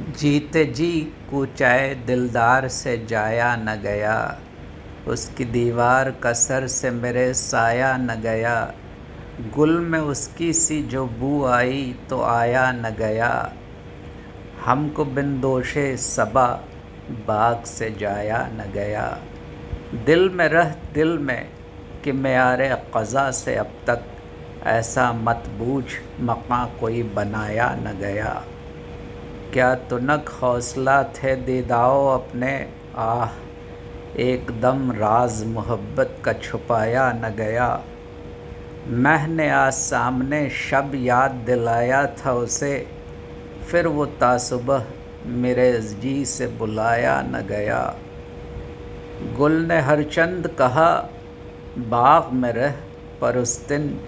जीते जी कूचाए दिलदार से जाया न गया, उसकी दीवार का सर से मेरे साया न गया। गुल में उसकी सी जो बू आई तो आया न गया। हमको बिन दोषे सबा बाग से जाया न गया। दिल में रह दिल में कि म्यार क़ज़ा से अब तक ऐसा मत बूझ, मका कोई बनाया न गया। क्या तुनक हौसला थे दीदाओ अपने? आह, एकदम राज मोहब्बत का छुपाया न गया। मह ने आज सामने शब याद दिलाया था उसे, फिर वो तासुबह मेरे जी से बुलाया न गया। गुल ने हर चंद कहा, बाग में रह, पर उस दिन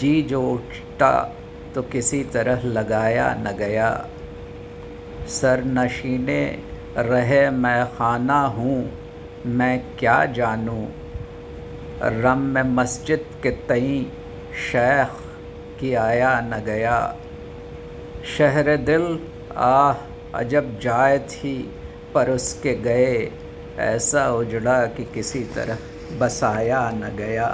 जी जो उठता तो किसी तरह लगाया न गया। सर नशीने रहे मैं खाना हूँ, मैं क्या जानूँ? रम में मस्जिद के तई शेख की आया न गया। शहर दिल आह अजब जाए थी, पर उसके गए ऐसा उजड़ा कि किसी तरह बसाया न गया।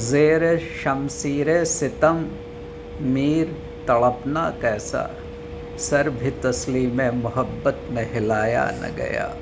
ज़ेर शमशीर सितम, मीर तड़पना कैसा? सर भी तस्लीम मोहब्बत में हिलाया न गया।